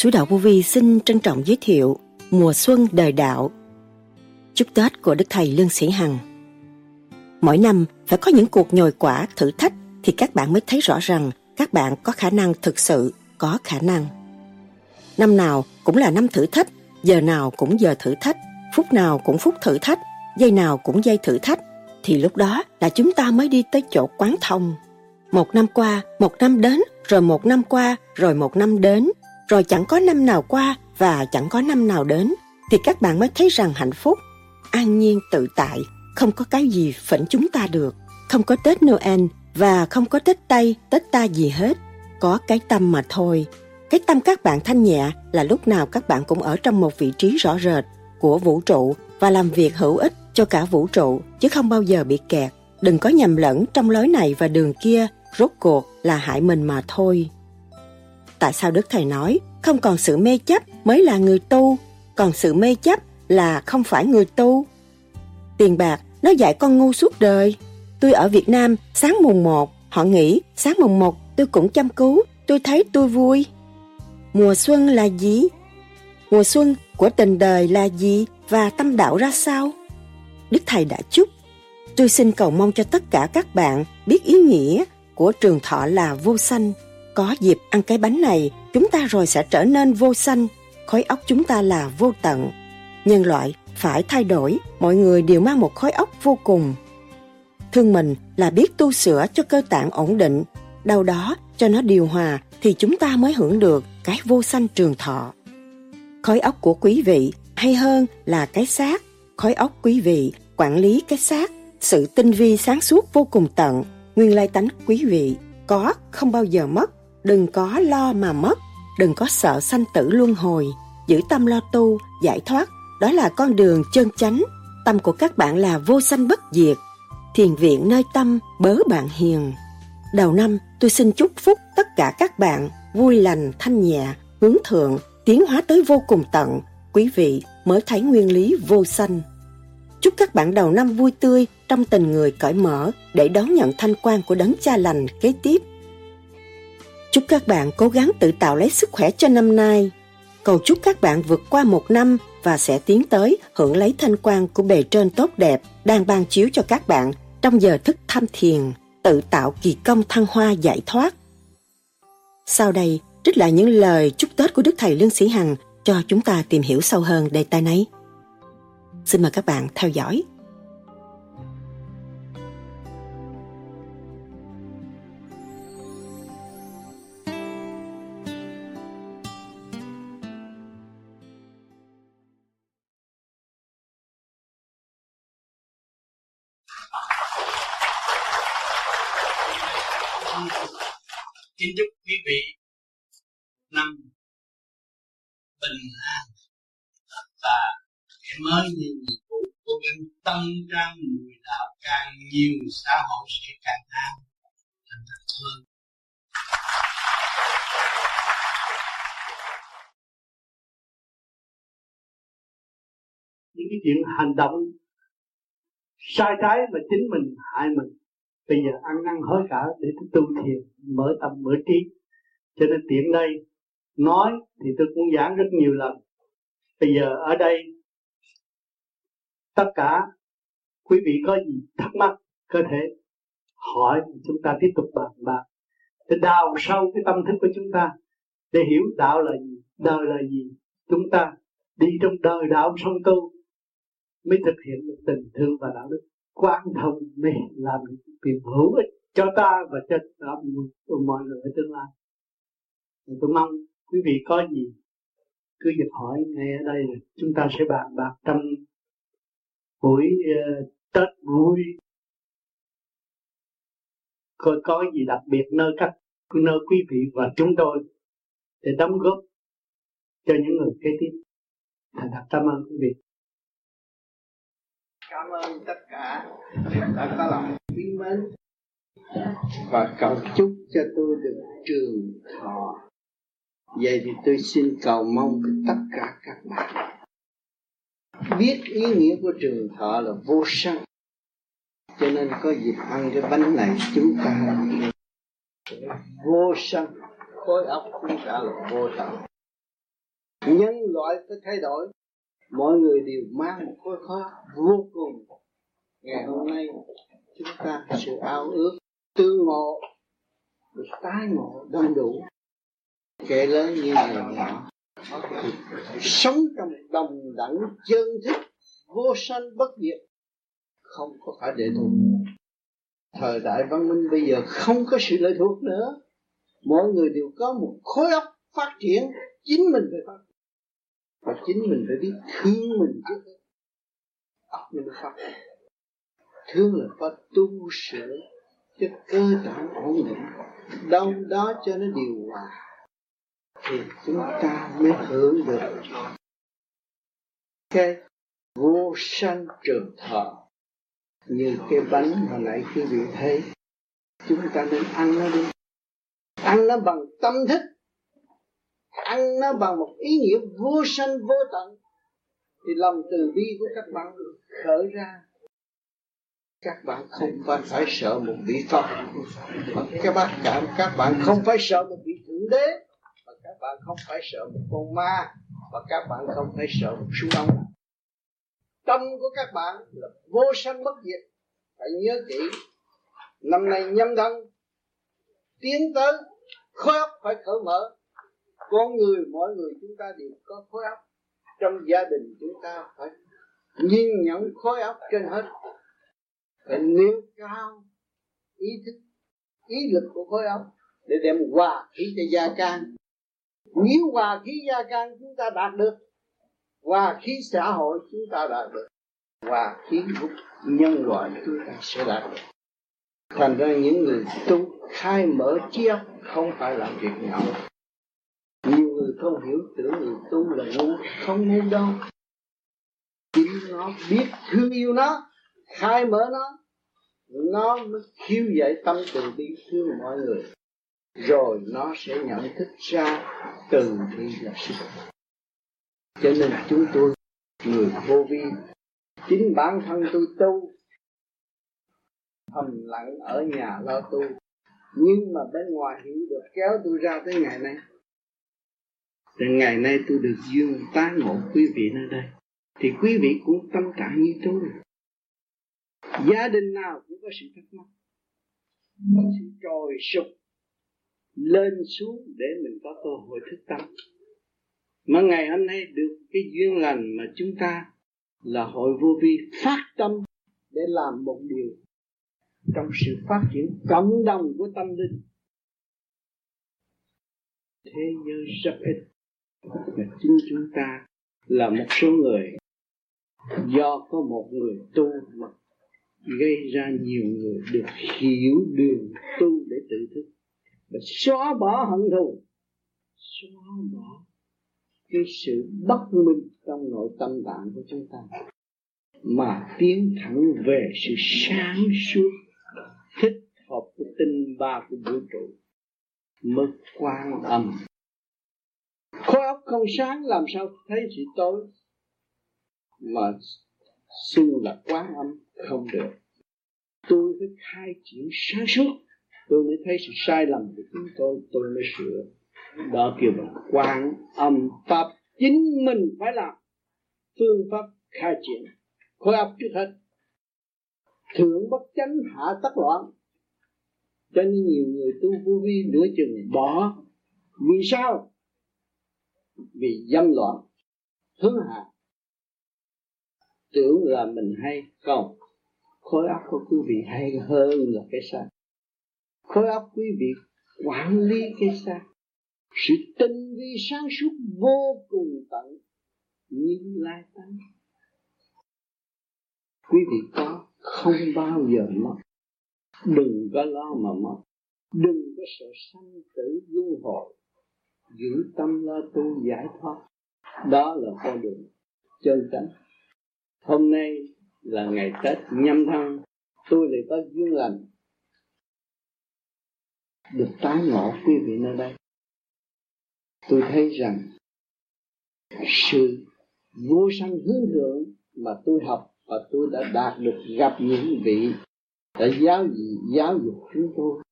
Sứ Đạo Vô Vi xin trân trọng giới thiệu Mùa Xuân Đời Đạo Chúc Tết của Đức Thầy Lương Sĩ Hằng Mỗi năm phải có những cuộc nhồi quả thử thách thì các bạn mới thấy rõ rằng các bạn có khả năng thực sự có khả năng. Năm nào cũng là năm thử thách, giờ nào cũng giờ thử thách, phút nào cũng phút thử thách, giây nào cũng giây thử thách, thì lúc đó là chúng ta mới đi tới chỗ quán thông. Một năm qua, một năm đến, rồi một năm qua, rồi một năm đến, rồi chẳng có năm nào qua và chẳng có năm nào đến, thì các bạn mới thấy rằng hạnh phúc, an nhiên tự tại, không có cái gì phỉnh chúng ta được. Không có Tết Noel và không có Tết Tây, Tết ta gì hết. Có cái tâm mà thôi. Cái tâm các bạn thanh nhẹ là lúc nào các bạn cũng ở trong một vị trí rõ rệt của vũ trụ và làm việc hữu ích cho cả vũ trụ chứ không bao giờ bị kẹt. Đừng có nhầm lẫn trong lối này và đường kia, rốt cuộc là hại mình mà thôi. Tại sao Đức Thầy nói không còn sự mê chấp mới là người tu, còn sự mê chấp là không phải người tu? Tiền bạc nó dạy con ngu suốt đời. Tôi ở Việt Nam sáng mùng 1, họ nghĩ sáng mùng 1 tôi cũng chăm cứu, tôi thấy tôi vui. Mùa xuân là gì? Mùa xuân của tình đời là gì và tâm đạo ra sao? Đức Thầy đã chúc. Tôi xin cầu mong cho tất cả các bạn biết ý nghĩa của trường thọ là vô sanh. Có dịp ăn cái bánh này, chúng ta rồi sẽ trở nên vô sanh. Khối óc chúng ta là vô tận. Nhân loại phải thay đổi, mọi người đều mang một khối óc vô cùng. Thương mình là biết tu sửa cho cơ tạng ổn định, đâu đó cho nó điều hòa thì chúng ta mới hưởng được cái vô sanh trường thọ. Khối óc của quý vị hay hơn là cái xác, khối óc quý vị quản lý cái xác, sự tinh vi sáng suốt vô cùng tận, nguyên lai tánh quý vị có không bao giờ mất, đừng có lo mà mất, đừng có sợ sanh tử luân hồi, giữ tâm lo tu, giải thoát đó là con đường chân chánh. Tâm của các bạn là vô sanh bất diệt. Thiền viện nơi tâm bớ bạn hiền. Đầu năm, tôi xin chúc phúc tất cả các bạn vui lành, thanh nhẹ, hướng thượng, tiến hóa tới vô cùng tận. Quý vị mới thấy nguyên lý vô sanh. Chúc các bạn đầu năm vui tươi, trong tình người cởi mở để đón nhận thanh quan của đấng cha lành kế tiếp. Chúc các bạn cố gắng tự tạo lấy sức khỏe cho năm nay. Cầu chúc các bạn vượt qua một năm và sẽ tiến tới hưởng lấy thanh quan của bề trên tốt đẹp đang ban chiếu cho các bạn trong giờ thức tham thiền, tự tạo kỳ công thăng hoa giải thoát. Sau đây, trích lại những lời chúc Tết của Đức Thầy Lương Sĩ Hằng cho chúng ta tìm hiểu sâu hơn đề tài này. Xin mời các bạn theo dõi. Bình an và cái mới như người cũ cố gắng tăng trang người đạo, càng nhiều xã hội sẽ càng an thành thật hơn. Những cái chuyện hành động sai trái mà chính mình, hại mình, bây giờ ăn năn hối cả để tu thiền, mở tâm, mở trí. Cho nên tiện đây nói thì tôi cũng giảng rất nhiều lần. Bây giờ ở đây, tất cả quý vị có gì thắc mắc có thể hỏi chúng ta tiếp tục bàn bạc. Để đào sâu cái tâm thức của chúng ta để hiểu đạo là gì, đời là gì. Chúng ta đi trong đời đạo song tu mới thực hiện được tình thương và đạo đức. Quan thông để làm việc hữu ích cho ta và cho mọi người ở tương lai. Tôi mong quý vị có gì cứ việc hỏi ngay ở đây chúng ta sẽ bàn bạc trong buổi uh, tết vui. Coi có gì đặc biệt nơi các nơi quý vị và chúng tôi để đóng góp cho những người kế tiếp? Thành thật cảm ơn quý vị. Cảm ơn tất cả đã có lòng quý mến. Và cầu chúc cho tôi được trường thọ vậy thì tôi xin cầu mong tất cả các bạn biết ý nghĩa của trường thọ là vô sanh. Cho nên có dịp ăn cái bánh này, chúng ta vô sanh, khối óc chúng ta là vô tận nhân loại phải thay đổi. Mọi người đều mang một khối khó vô cùng. Ngày hôm nay, chúng ta sự ao ước, tương ngộ, được tái ngộ đông đủ kẻ lớn như người nhỏ sống trong đồng đẳng chân thức vô sanh bất diệt, không có phải để thuộc thời đại văn minh bây giờ không có sự lệ thuộc nữa. Mỗi người đều có một khối óc phát triển, chính mình phải phát triển. Và chính mình phải biết thương mình trước óc mình phát thương là có tu sửa cho cơ bản ổn định. Đâu đó cho nó điều hòa thì chúng ta mới hưởng được. Cái vô sanh trường thọ, như cái bánh hồi nãy quý vị thấy, chúng ta nên ăn nó đi. Ăn nó bằng tâm thức, ăn nó bằng một ý nghĩa vô sanh, vô tận, thì lòng từ bi của các bạn khởi ra. Các bạn không phải phải sợ một vị Phật các bạn cảm, các bạn không phải sợ một vị thượng đế bạn không phải sợ một con ma và các bạn không phải sợ một số ông tâm của các bạn là vô sanh bất diệt. Phải nhớ kỹ, năm nay nhâm thân, tiến tới, khối óc phải cởi mở. Con người, mỗi người chúng ta đều có khối óc. Trong gia đình chúng ta phải nhìn nhận khối óc trên hết. Phải nêu cao ý thức, ý lực của khối óc để đem hòa khí cho gia can nếu hòa khí gia can chúng ta đạt được, hòa khí xã hội chúng ta đạt được, hòa khí của nhân loại chúng ta sẽ đạt được. Thành ra những người tu khai mở trí óc không phải là việc nhỏ. Nhiều người không hiểu tưởng người tu là ngu, không ngu đâu. Chính nó biết thương yêu nó, khai mở nó nó mới khiêu dậy tâm từ bi thương mọi người rồi nó sẽ nhận thức ra từ bi là sự cho nên chúng tôi, người vô vi, chính bản thân tôi tu, thầm lặng ở nhà lo tu. Nhưng mà bên ngoài hiểu được, kéo tôi ra tới ngày nay. Từ ngày nay tôi được duyên tái ngộ quý vị nơi đây. Thì quý vị cũng tâm trạng như tôi gia đình nào cũng có sự thắc mắc, có sự trồi sụp lên xuống để mình có cơ hội thức tâm. Mà ngày hôm nay được cái duyên lành mà chúng ta là hội vô vi phát tâm để làm một điều trong sự phát triển cộng đồng của tâm linh. Thế giới rất ít. Và chính chúng ta là một số người. Do có một người tu mà gây ra nhiều người được hiểu đường tu để tự thức và xóa bỏ hận thù. Xóa bỏ. Cái sự bất minh trong nội tâm tạng của chúng ta mà tiến thẳng về sự sáng suốt thích hợp với tinh ba của vũ trụ. Mới quan âm. Khối óc không sáng làm sao thấy sự tối? Mà xưng là quán âm không được. Tôi phải khai triển sáng suốt tôi mới thấy sự sai lầm của chúng tôi. Tôi mới sửa. Đó kêu là quan âm pháp. Chính mình phải làm phương pháp khai triển. Khối óc trước hết. Thượng bất chánh hạ tắc loạn. Cho nên nhiều người tu vô vi nửa chừng bỏ. Vì sao? Vì dâm loạn. Hướng hạ. Tưởng là mình hay không. Khối óc của quý vị hay hơn là cái sai khối óc quý vị quản lý cái xác. Sự tinh vi sáng suốt vô cùng tận như lai tánh quý vị có không bao giờ mất. Đừng có lo mà mất. Đừng có sợ sanh tử luân hồi. Giữ tâm lo tu giải thoát. Đó là con đường chân chánh. Hôm nay là ngày tết nhâm thân. Tôi lại có duyên lành được tái ngộ quý vị nơi đây. Tôi thấy rằng sự vô sanh hướng thượng mà tôi học và tôi đã đạt được gặp những vị đã giáo gì, giáo dục chúng tôi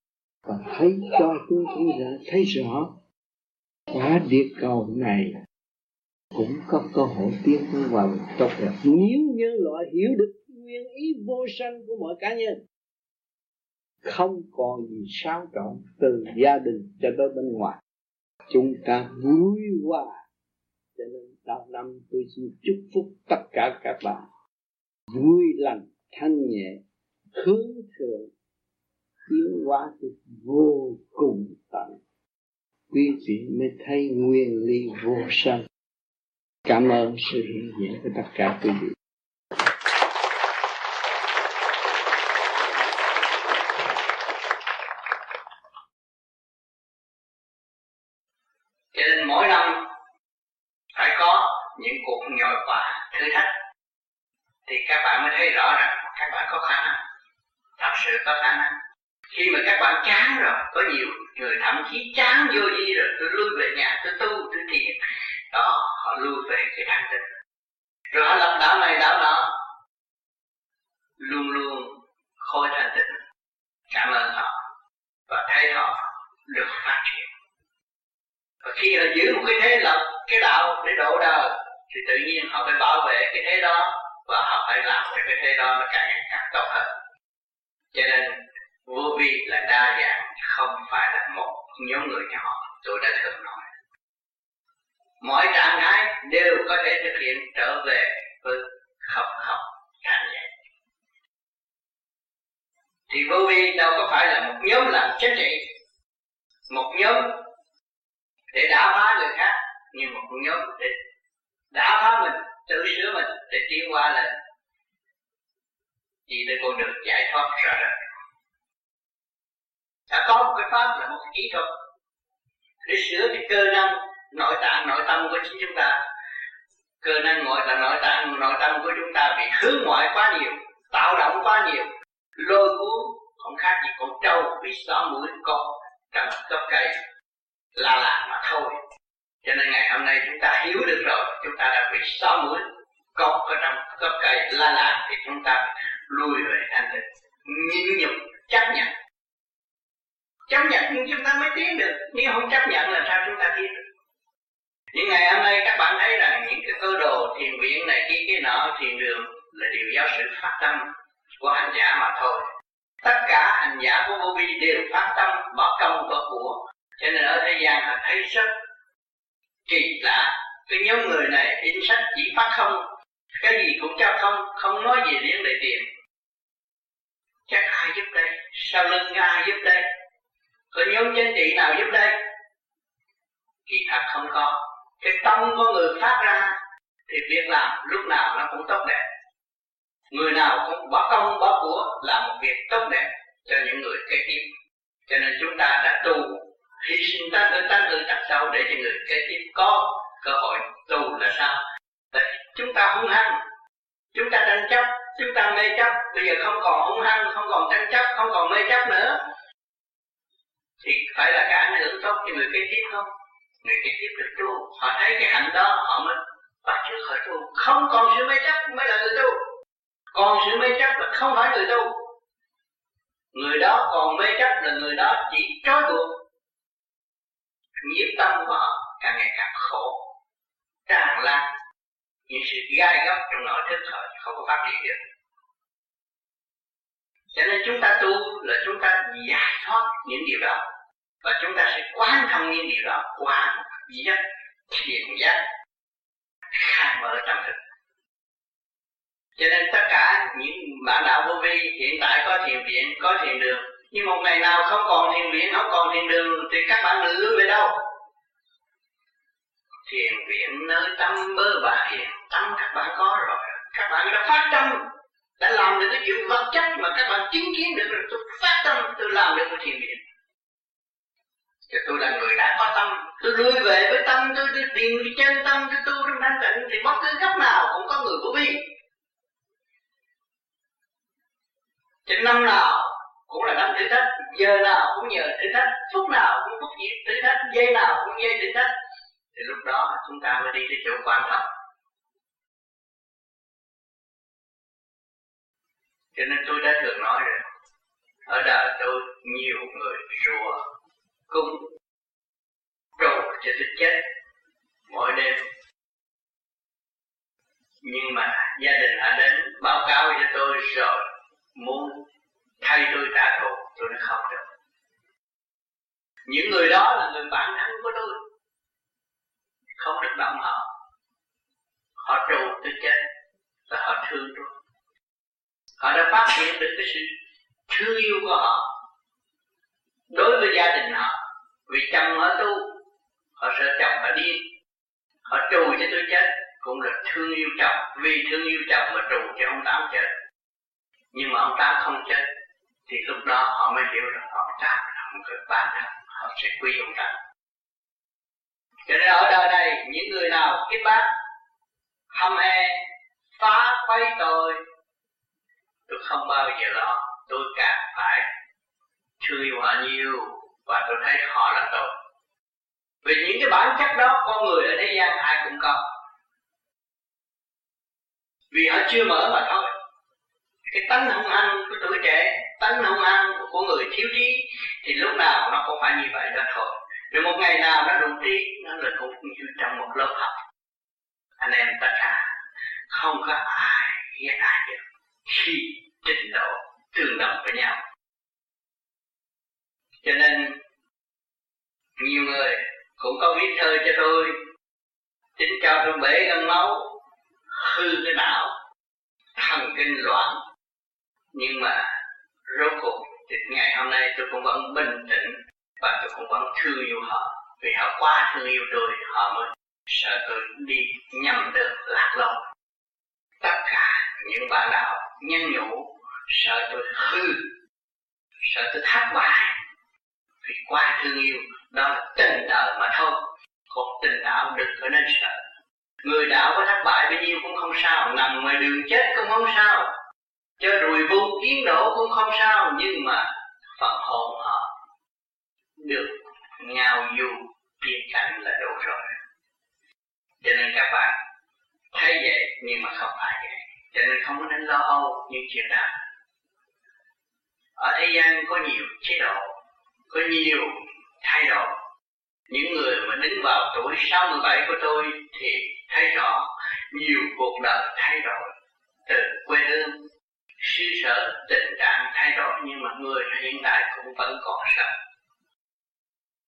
và thấy cho chúng tôi đã thấy rõ quả địa cầu này cũng có cơ hội tiến tới hòa tốt đẹp nếu nhân loại hiểu được nguyên ý vô sanh của mọi cá nhân không còn gì sao trọn từ gia đình cho tới bên ngoài. Chúng ta vui hòa, cho nên đầu năm tôi xin chúc phúc tất cả các bạn. Vui lành, thanh nhẹ, hướng thượng, tiến hóa được vô cùng tận. Quý vị mới thấy nguyên lý vô sanh. Cảm ơn sự hiện diện của tất cả quý vị cho nên mỗi năm phải có những vất vả quả thử thách, thì các bạn mới thấy rõ rằng các bạn có khả năng, thật sự có khả năng. Khi mà các bạn chán rồi, có nhiều người thậm chí chán vô gì rồi, tôi lui về nhà, tôi tu, tôi thiền, đó, họ lui về cái thanh tịnh. Rồi họ lập đạo này đạo đó luôn luôn khôi thanh tịnh, cảm ơn họ và thấy họ được phát triển. Và khi họ giữ một cái thế lập cái đạo để độ đời thì tự nhiên họ phải bảo vệ cái thế đó và họ phải làm cho cái thế đó nó càng ngày càng tốt hơn. Cho nên, vô vi là đa dạng, không phải là một nhóm người nhỏ tôi đã thường nói. Mọi trạng thái đều có thể thực hiện trở về với học học trạng nhẹ thì vô vi đâu có phải là một nhóm làm chính trị, một nhóm để đả phá người khác, nhưng một nhóm để đã phá mình, tự sửa mình để tiến qua lên thì mới con đường giải thoát rõ ràng đã có một cái pháp là một cái kỹ thuật để sửa cái cơ năng nội tạng, nội tâm của chính chúng ta. Cơ năng nội là nội tạng, nội tâm của chúng ta bị hướng ngoại quá nhiều, tạo động quá nhiều. Lôi cuốn, không khác gì con trâu bị xóa mũi con trong gốc cây. Là là mà thôi cho nên ngày hôm nay chúng ta hiểu được rồi, chúng ta đã bị xóa mũi, cọp ở trong gốc cây la là thì chúng ta lùi về thanh tịnh. Nhịn nhục, chấp nhận. Chấp nhận nhưng chúng ta mới tiến được. Nếu không chấp nhận là sao chúng ta tiến được? Những ngày hôm nay các bạn thấy rằng những cái cơ đồ thiền viện này kia kia nọ thiền đường là điều do sự phát tâm của hành giả mà thôi. Tất cả hành giả của vô vi đều phát tâm bỏ công bỏ của. Cho nên ở thế gian họ thấy rất kỳ lạ. Cái nhóm người này in sách chỉ phát không. Cái gì cũng cho không không nói gì liên để tiền chắc ai giúp đây? Sau lưng ai giúp đây? Có nhóm chính trị nào giúp đây? Kỳ thật không có. Cái tâm của người phát ra, thì việc làm lúc nào nó cũng tốt đẹp. Người nào cũng bỏ công, bỏ của làm một việc tốt đẹp cho những người kế tiếp. Cho nên chúng ta đã tu hy sinh ta tự ta tự đặt sau để cho người kế tiếp có cơ hội tu là sao? Tại chúng ta hung hăng. Chúng ta tranh chấp, chúng ta mê chấp. Bây giờ không còn hung hăng, không còn tranh chấp, không còn mê chấp nữa. Thì phải là cái ảnh hưởng tốt cho người kế tiếp không? Người kế tiếp được tu. Họ thấy cái hạnh đó, họ mới bắt trước khởi tu. Không còn sự mê chấp mới là người tu. Còn sự mê chấp là không phải người tu. Người đó còn mê chấp là người đó chỉ trói buộc nhiếp tâm của họ càng ngày càng khổ, tràn lan. Những sự gai góc trong nội thức họ không có phát triển được. Cho nên chúng ta tu là chúng ta giải thoát những điều đó. Và chúng ta sẽ quán thông những điều đó qua một giác thiền giác, khai mở tâm thức. Cho nên tất cả những bạn đạo vô vi hiện tại có thiền viện, có thiền đường nhưng một ngày nào không còn thiền viện không còn thiền đường thì các bạn lưu về đâu? Thiền viện nơi tâm bơ và hiền tâm các bạn có rồi. Các bạn đã phát tâm đã làm được cái chuyện vật chất mà các bạn chứng kiến được rồi tôi phát tâm tôi làm được cái thiền viện. Thì tôi là người đã có tâm Tôi lui về với tâm tôi, tôi tìm chân tâm tôi tu trong thanh tịnh Thì bất cứ góc nào cũng có người của vi thì năm nào cũng là năm thử thách, Giờ nào cũng nhờ thử thách, Phút nào cũng phút gì thử thách, Giây nào cũng giây thử thách. Thì lúc đó chúng ta mới đi tới chỗ quan trọng. Cho nên tôi đã thường nói rồi, Ở đời tôi nhiều người rùa cung cầu cho tôi chết mỗi đêm. Nhưng mà gia đình họ đến báo cáo cho tôi rồi, muốn thay tôi trả thù tôi nói không được. Những người đó là người bạn thân của tôi. Không được động họ họ trù tôi chết và họ thương tôi. Họ đã phát hiện được cái sự thương yêu của họ. Đối với gia đình họ, vì chồng họ tu, họ sợ chồng họ điên. Họ trù cho tôi chết cũng là thương yêu chồng. Vì thương yêu chồng mà trù cho ông tám chết. Nhưng mà ông tám không chết thì lúc đó họ mới hiểu rằng họ trả không cần bạn đâu họ sẽ quý ông tám cho nên ở đời này, những người nào kiếp bác, hâm he phá quấy tôi tôi không bao giờ lo, tôi càng phải thương yêu họ nhiều và tôi thấy họ là tốt vì những cái bản chất đó, con người ở thế gian ai cũng có. Vì họ chưa mở mà thôi. Cái tánh hung hăng của tuổi trẻ tánh hung hăng của người thiếu trí thì lúc nào nó cũng phải như vậy đó thôi. Nếu một ngày nào nó đủ trí nó là cũng như trong một lớp học. Anh em tất cả không có ai ghét ai được khi trình độ tương đồng với nhau. Cho nên, nhiều người cũng có viết thơ cho tôi. Chính cho tôi bể gân máu, hư cái não, thần kinh loạn. Nhưng mà rốt cuộc, thì ngày hôm nay tôi cũng vẫn bình tĩnh và tôi cũng vẫn thương yêu họ. Vì họ quá thương yêu tôi, họ mới sợ tôi đi nhầm đường lạc lối tất cả những bạn đạo nhân nhủ sợ tôi hư, sợ tôi thất bại. Vì quá thương yêu, đó là tình đời mà thôi. Còn tình đạo đừng có nên sợ. Người đạo có thất bại bao nhiêu cũng không sao, nằm ngoài đường chết cũng không sao cho rùi vun kiến đổ cũng không sao, nhưng mà phần hồn họ được ngao du tiên cảnh là đủ rồi. Cho nên các bạn thấy vậy nhưng mà không phải vậy. Cho nên không có nên lo âu những chuyện đó ở thế gian có nhiều chế độ, có nhiều thay đổi những người mà đứng vào tuổi 67 của tôi thì thấy rõ nhiều cuộc đời thay đổi từ quê hương suy sở tình trạng thay đổi nhưng mà người hiện tại cũng vẫn còn sống.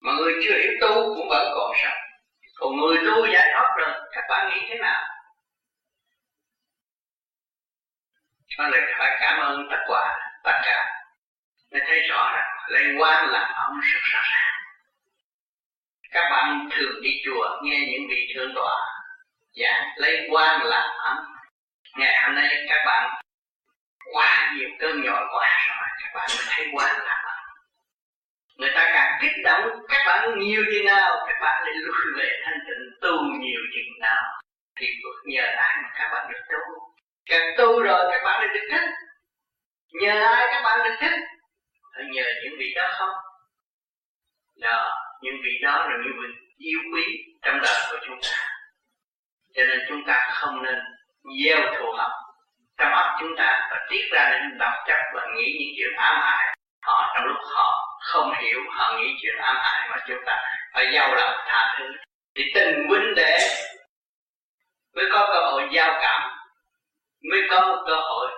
Mà người chưa hiểu tu cũng vẫn còn sống. Còn người tu giải thoát rồi, các bạn nghĩ thế nào? Nó lại phải cảm ơn tất quả tất cả để thấy rõ rằng lấy quan là ông rất rõ ràng. Các bạn thường đi chùa nghe những vị thượng tọa giảng lấy quan là ấm ngày hôm nay các bạn qua nhiều cơn nhồi quá rồi, các bạn mới thấy qua là người ta càng kích động, các bạn nhiều chừng nào, các bạn lại lùi về thanh tịnh tu nhiều chừng nào. Thì nhờ ai mà các bạn được tu? Càng tu rồi, các bạn lại được thích. Nhờ ai các bạn được thích? Phải nhờ những vị đó không? Đó, những vị đó là những vị yêu quý trong đời của chúng ta. Cho nên chúng ta không nên gieo thù hận trong óc chúng ta và tiết ra những độc chất và nghĩ những chuyện ám hại họ trong lúc họ không hiểu, họ nghĩ chuyện ám hại mà chúng ta phải giàu lòng tha thứ. Thì tình huynh đệ mới có cơ hội giao cảm, mới có một cơ hội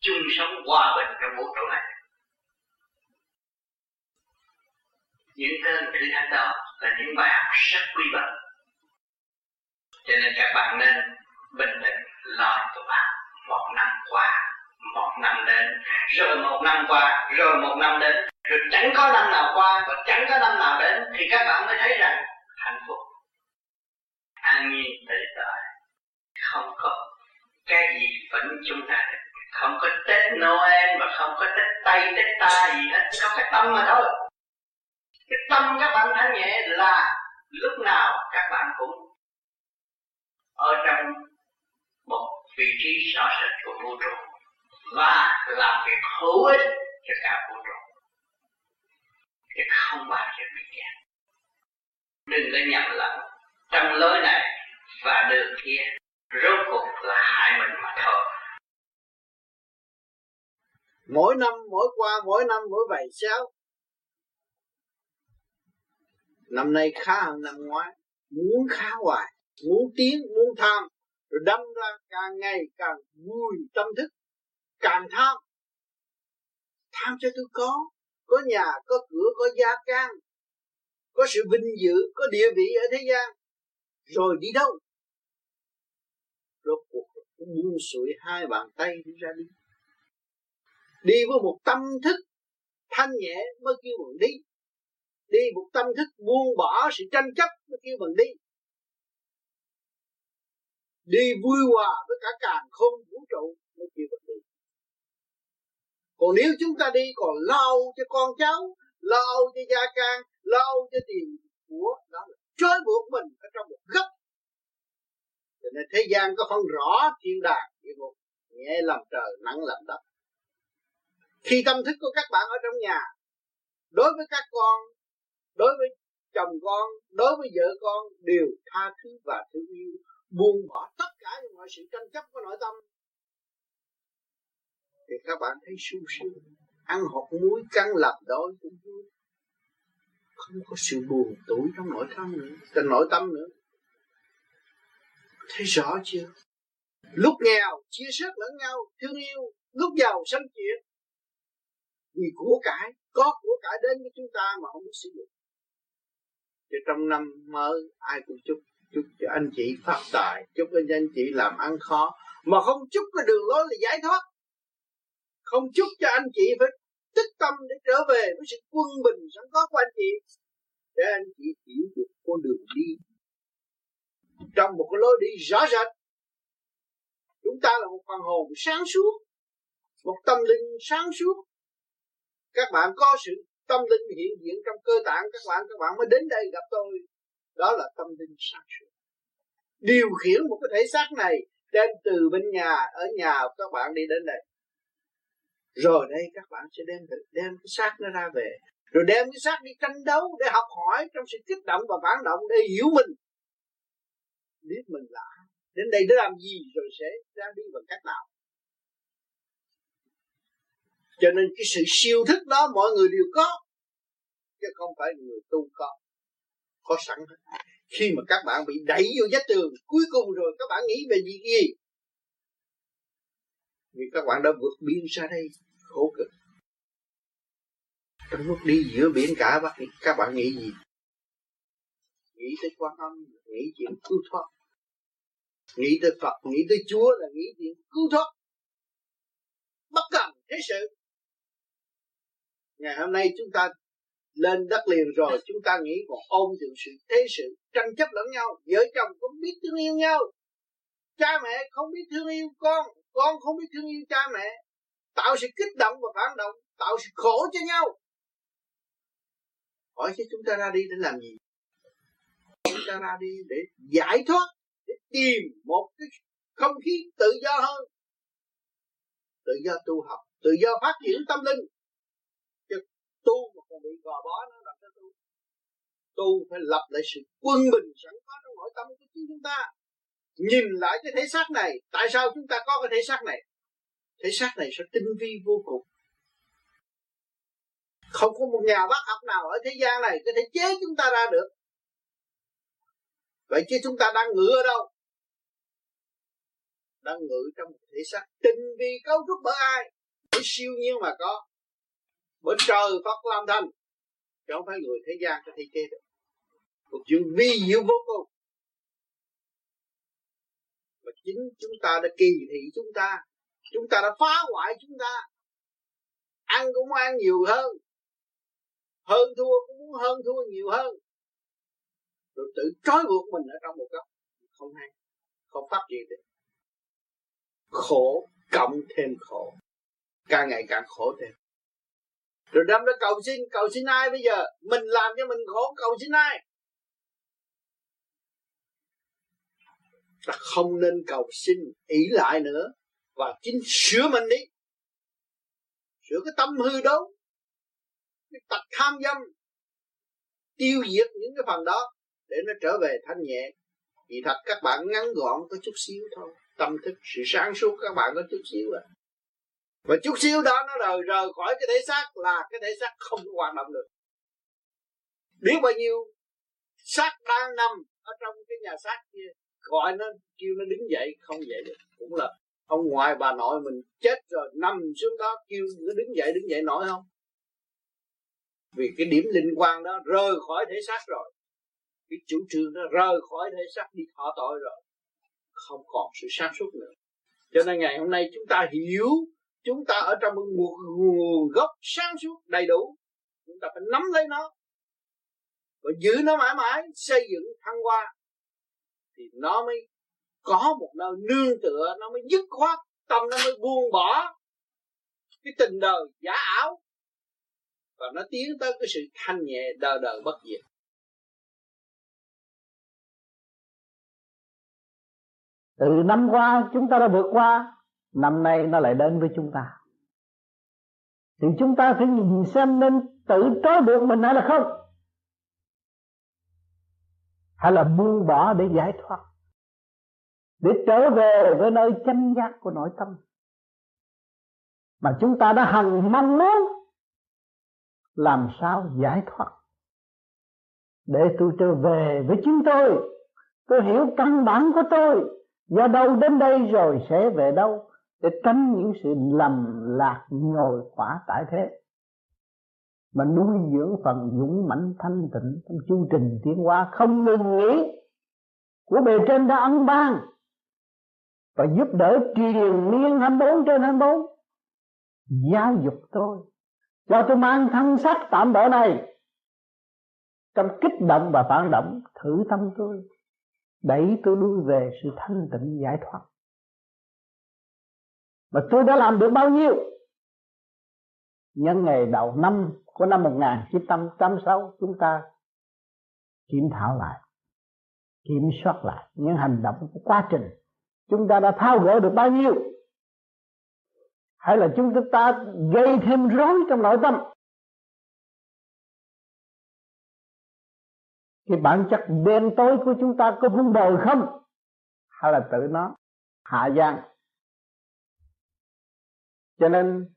chung sống hòa bình trong vũ trụ này. Những ơn thứ thách đó là những bài học rất quý báu. Cho nên các bạn nên bình tĩnh lo tụi bạn năm qua, một năm đến, rồi một năm qua, rồi một năm đến. Rồi chẳng có năm nào qua và chẳng có năm nào đến thì các bạn mới thấy rằng hạnh phúc. An nhiên tự tại. Không có cái gì vẫn chúng ta được. Không có tết noel và không có tết tây, tết ta gì hết. Có cái tâm mà thôi. Cái tâm các bạn thanh nhẹ là lúc nào các bạn cũng ở trong một vị trí rõ rệt của vũ trụ và làm việc hữu ích cho cả vũ trụ. Chứ không bao giờ bị kẹt đừng có nhầm lẫn. Trong lối này và đường kia, rốt cuộc là hại mình mà thôi. Mỗi năm, mỗi qua, mỗi năm, mỗi vậy sao năm nay khá hơn năm ngoái. Muốn khá hoài, muốn tiến, muốn tham rồi đâm ra càng ngày càng vui tâm thức, càng tham tham cho tôi có có nhà, có cửa, có gia can, có sự vinh dự, có địa vị ở thế gian. Rồi đi đâu? Rốt cuộc cũng buông xuôi hai bàn tay đi ra đi. Đi với một tâm thức thanh nhẹ mới kêu bằng đi. Đi một tâm thức buông bỏ sự tranh chấp mới kêu bằng đi đi vui hòa với cả càng không vũ trụ mới chịu được đi còn nếu chúng ta đi còn lâu cho con cháu lâu cho gia can lâu cho tiền của đó là trói buộc mình ở trong một góc. Cho nên thế gian có phân rõ thiên đàng, địa ngục, nhẹ làm trời, nặng làm đất. Khi tâm thức của các bạn ở trong nhà, đối với các con, đối với chồng con, đối với vợ con, đều tha thứ và thương yêu buông bỏ tất cả những mọi sự tranh chấp của nội tâm. Thì các bạn thấy sung sướng. Ăn hột muối căng lập đôi cũng vui. Không có sự buồn tủi trong nội tâm nữa trong nội tâm nữa. Thấy rõ chưa? Lúc nghèo, chia sẻ lẫn nhau, thương yêu. Lúc giàu, sanh chuyện vì của cải, có của cải đến với chúng ta mà không biết sử dụng. Thì trong năm mới, ai cũng chúc chúc cho anh chị phát tài, chúc cho anh chị làm ăn khó. Mà không chúc cái đường lối là giải thoát. Không chúc cho anh chị phải tích tâm để trở về với sự quân bình sẵn có của anh chị. Để anh chị hiểu được con đường đi. Trong một cái lối đi rõ rệt. Chúng ta là một phần hồn sáng suốt, một tâm linh sáng suốt. Các bạn có sự tâm linh hiện diện trong cơ tạng, các bạn các bạn mới đến đây gặp tôi đó là tâm linh sáng suốt. Điều khiển một cái thể xác này đem từ bên nhà, ở nhà các bạn đi đến đây. Rồi đây các bạn sẽ đem đem cái xác nó ra về. Rồi đem cái xác đi tranh đấu để học hỏi trong sự kích động và phản động để hiểu mình. Biết mình là đến đây để làm gì rồi sẽ ra đi bằng cách nào. Cho nên cái sự siêu thức đó mọi người đều có, chứ không phải người tu có có sẵn hết khi mà các bạn bị đẩy vô vách tường, cuối cùng rồi các bạn nghĩ về việc gì? Vì các bạn đã vượt biên ra đây, khổ cực. Trong lúc đi giữa biển cả các bạn nghĩ gì? Nghĩ tới quan âm, nghĩ chuyện cứu thoát. Nghĩ tới Phật, nghĩ tới Chúa là nghĩ chuyện cứu thoát. Bất cần thế sự. Ngày hôm nay chúng ta lên đất liền rồi, chúng ta nghĩ còn ôm được sự thế sự tranh chấp lẫn nhau. Vợ chồng không biết thương yêu nhau, cha mẹ không biết thương yêu con con không biết thương yêu cha mẹ, tạo sự kích động và phản động, tạo sự khổ cho nhau. Hỏi chứ chúng ta ra đi để làm gì? Chúng ta ra đi để giải thoát, để tìm một cái không khí tự do hơn. Tự do tu học, tự do phát triển tâm linh tu mà còn bị gò bó nó làm sao tu? Tu phải lập lại sự quân bình sẵn có trong nội tâm của chính chúng ta. Nhìn lại cái thể xác này, tại sao chúng ta có cái thể xác này? Thể xác này sẽ tinh vi vô cùng. Không có một nhà bác học nào ở thế gian này có thể chế chúng ta ra được. Vậy chứ chúng ta đang ngự ở đâu? Đang ngự trong một thể xác tinh vi cấu trúc bởi ai? Bởi siêu nhiên mà có bởi trời Phật làm thành chứ không phải người thế gian có thể chế được. Một chuyện vi diệu vô cùng. Mà chính chúng ta đã kỳ thị chúng ta chúng ta đã phá hoại chúng ta. Ăn cũng ăn nhiều hơn hơn thua cũng muốn hơn thua nhiều hơn. Rồi tự trói buộc mình ở trong một góc không hay, không phát triển được. Khổ cộng thêm khổ, càng ngày càng khổ thêm rồi đâm ra cầu xin cầu xin ai bây giờ? Mình làm cho mình khổ cầu xin ai? Ta không nên cầu xin ỷ lại nữa. Và chính sửa mình đi. Sửa cái tâm hư đó, cái tật tham dâm. Tiêu diệt những cái phần đó để nó trở về thanh nhẹ. Thì thật các bạn ngắn gọn có chút xíu thôi. Tâm thức sự sáng suốt các bạn có chút xíu à và chút xíu đó nó rời rời khỏi cái thể xác là cái thể xác không có hoạt động được. Biết bao nhiêu xác đang nằm ở trong cái nhà xác kia, gọi nó, kêu nó đứng dậy, không dậy được. Cũng là ông ngoại bà nội mình chết rồi, nằm xuống đó kêu nó đứng dậy đứng dậy nổi không? Vì cái điểm linh quan đó rời khỏi thể xác rồi. Cái chủ trương nó rời khỏi thể xác đi thọ tội rồi. Không còn sự sáng suốt nữa. Cho nên ngày hôm nay chúng ta hiểu chúng ta ở trong một nguồn gốc sáng suốt, đầy đủ. Chúng ta phải nắm lấy nó. Và giữ nó mãi mãi, xây dựng, thăng hoa. Thì nó mới có một nơi nương tựa, nó mới dứt khoát, tâm nó mới buông bỏ cái tình đời giả ảo. Và nó tiến tới cái sự thanh nhẹ đời đời bất diệt. Từ năm qua, chúng ta đã vượt qua năm nay nó lại đến với chúng ta. Thì chúng ta phải nhìn xem nên tự trói buộc mình hay là không? Hay là buông bỏ để giải thoát? Để trở về với nơi chân giác của nội tâm. Mà chúng ta đã hằng mong muốn làm sao giải thoát? Để tôi trở về với chính tôi. Tôi hiểu căn bản của tôi. Do đâu đến đây rồi sẽ về đâu? Để tránh những sự lầm lạc nhồi quả tại thế. Mà nuôi dưỡng phần dũng mãnh thanh tịnh trong chương trình tiến hóa không ngừng nghỉ của bề trên đã ân ban và giúp đỡ triền miên 24 trên 24 giáo dục tôi, cho tôi mang thân xác tạm bỡ này. Trong kích động và phản động, thử tâm tôi, đẩy tôi lui về sự thanh tịnh giải thoát mà tôi đã làm được bao nhiêu? Nhân ngày đầu năm của năm 1986 chúng ta kiểm thảo lại, kiểm soát lại những hành động của quá trình. Chúng ta đã thao gỡ được bao nhiêu? Hay là chúng ta gây thêm rối trong nội tâm? Cái bản chất đen tối của chúng ta có vun bồi không? Hay là tự nó hạ giang? Cho nên,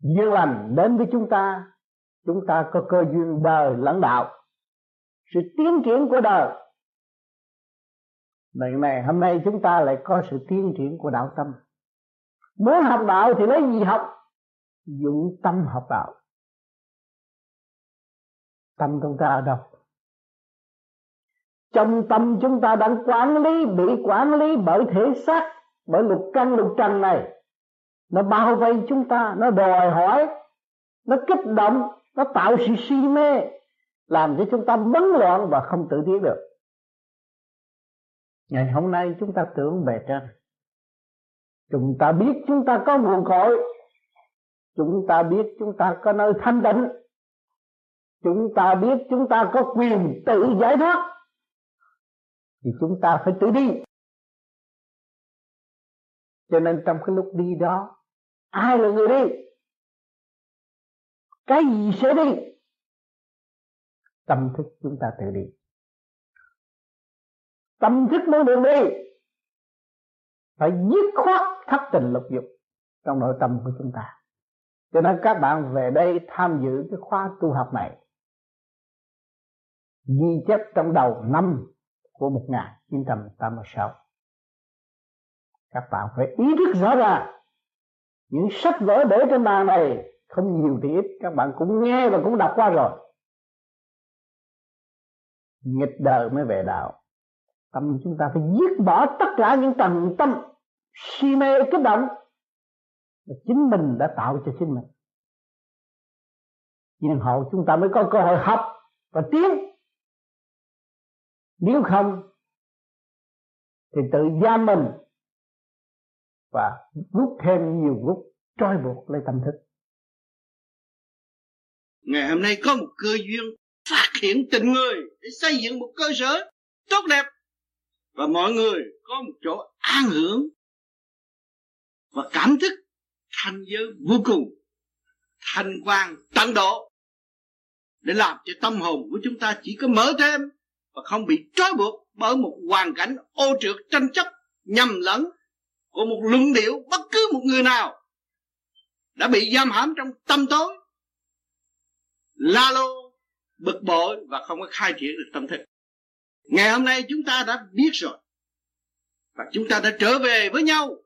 duyên lành đến với chúng ta chúng ta có cơ duyên đời lẫn đạo. Sự tiến triển của đời. Này này, hôm nay chúng ta lại có sự tiến triển của đạo tâm. Muốn học đạo thì lấy gì học? Dụng tâm học đạo. Tâm chúng ta ở đâu? Trong tâm chúng ta đang quản lý, Bị quản lý bởi thể xác, Bởi lục căn, lục trần này. Nó bao vây chúng ta Nó đòi hỏi Nó kích động Nó tạo sự si mê Làm cho chúng ta bấn loạn và không tự tiến được. Ngày hôm nay chúng ta tưởng bề trên. Chúng ta biết chúng ta có nguồn cội. Chúng ta biết chúng ta có nơi thanh tịnh, Chúng ta biết chúng ta có quyền tự giải thoát. Thì chúng ta phải tự đi. Cho nên trong cái lúc đi đó Ai là người đi? Cái gì sẽ đi? Tâm thức chúng ta tự đi. Tâm thức mới được đi. Phải dứt khoát thất tình lục dục trong nội tâm của chúng ta. Cho nên các bạn về đây tham dự cái khóa tu học này. Ghi chép trong đầu năm của 1986 các bạn phải ý thức rõ ràng những sách vở để trên bàn này, không nhiều thì ít. Các bạn cũng nghe và cũng đọc qua rồi. Nghịch đời mới về đạo. Tâm chúng ta phải giết bỏ tất cả những tầng tâm si mê kích động. Mà chính mình đã tạo cho chính mình. Nhân hậu chúng ta mới có cơ hội học và tiến. Nếu không, thì tự giam mình và rút thêm nhiều rút trói buộc lấy tâm thức. Ngày hôm nay có một cơ duyên phát hiện tình người để xây dựng một cơ sở tốt đẹp và mọi người có một chỗ an hưởng và cảm thức thanh giới vô cùng, thanh quan tận độ để làm cho tâm hồn của chúng ta chỉ có mở thêm và không bị trói buộc bởi một hoàn cảnh ô trượt tranh chấp nhầm lẫn của một luận điệu bất cứ một người nào đã bị giam hãm trong tâm tối, la lô, bực bội và không có khai triển được tâm thức. Ngày hôm nay chúng ta đã biết rồi và chúng ta đã trở về với nhau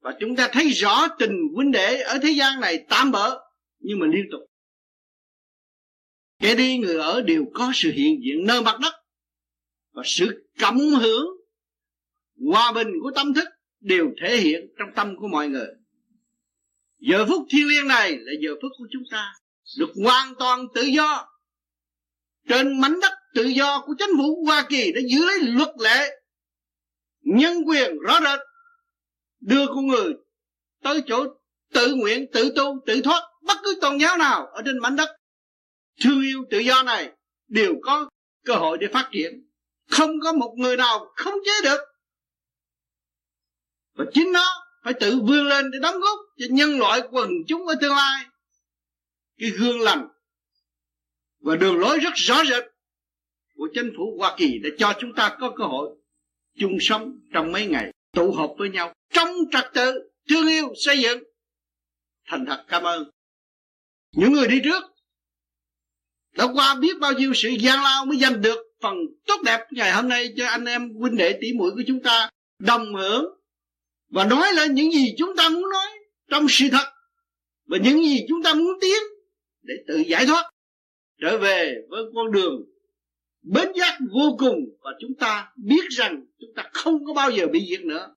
và chúng ta thấy rõ tình huynh đệ ở thế gian này tạm bỡ nhưng mà liên tục. Kẻ đi người ở đều có sự hiện diện nơi mặt đất và sự cảm hưởng hòa bình của tâm thức đều thể hiện trong tâm của mọi người. Giờ phút thiêng liêng này là giờ phút của chúng ta được hoàn toàn tự do. Trên mảnh đất tự do của chính phủ Hoa Kỳ đã giữ lấy luật lệ, nhân quyền rõ rệt, đưa con người tới chỗ tự nguyện, tự tu, tự thoát bất cứ tôn giáo nào ở trên mảnh đất. Thương yêu tự do này đều có cơ hội để phát triển. Không có một người nào không chế được và chính nó phải tự vươn lên để đóng góp cho nhân loại quần chúng ở tương lai. Cái gương lành và đường lối rất rõ rệt của chính phủ Hoa Kỳ đã cho chúng ta có cơ hội chung sống trong mấy ngày, tụ họp với nhau, trong trật tự, thương yêu, xây dựng. Thành thật, cảm ơn. Những người đi trước đã qua biết bao nhiêu sự gian lao mới giành được phần tốt đẹp ngày hôm nay cho anh em huynh đệ tỷ muội của chúng ta đồng hưởng và nói lên những gì chúng ta muốn nói trong sự thật và những gì chúng ta muốn tiến để tự giải thoát, trở về với con đường bến giác vô cùng và chúng ta biết rằng chúng ta không có bao giờ bị diệt nữa.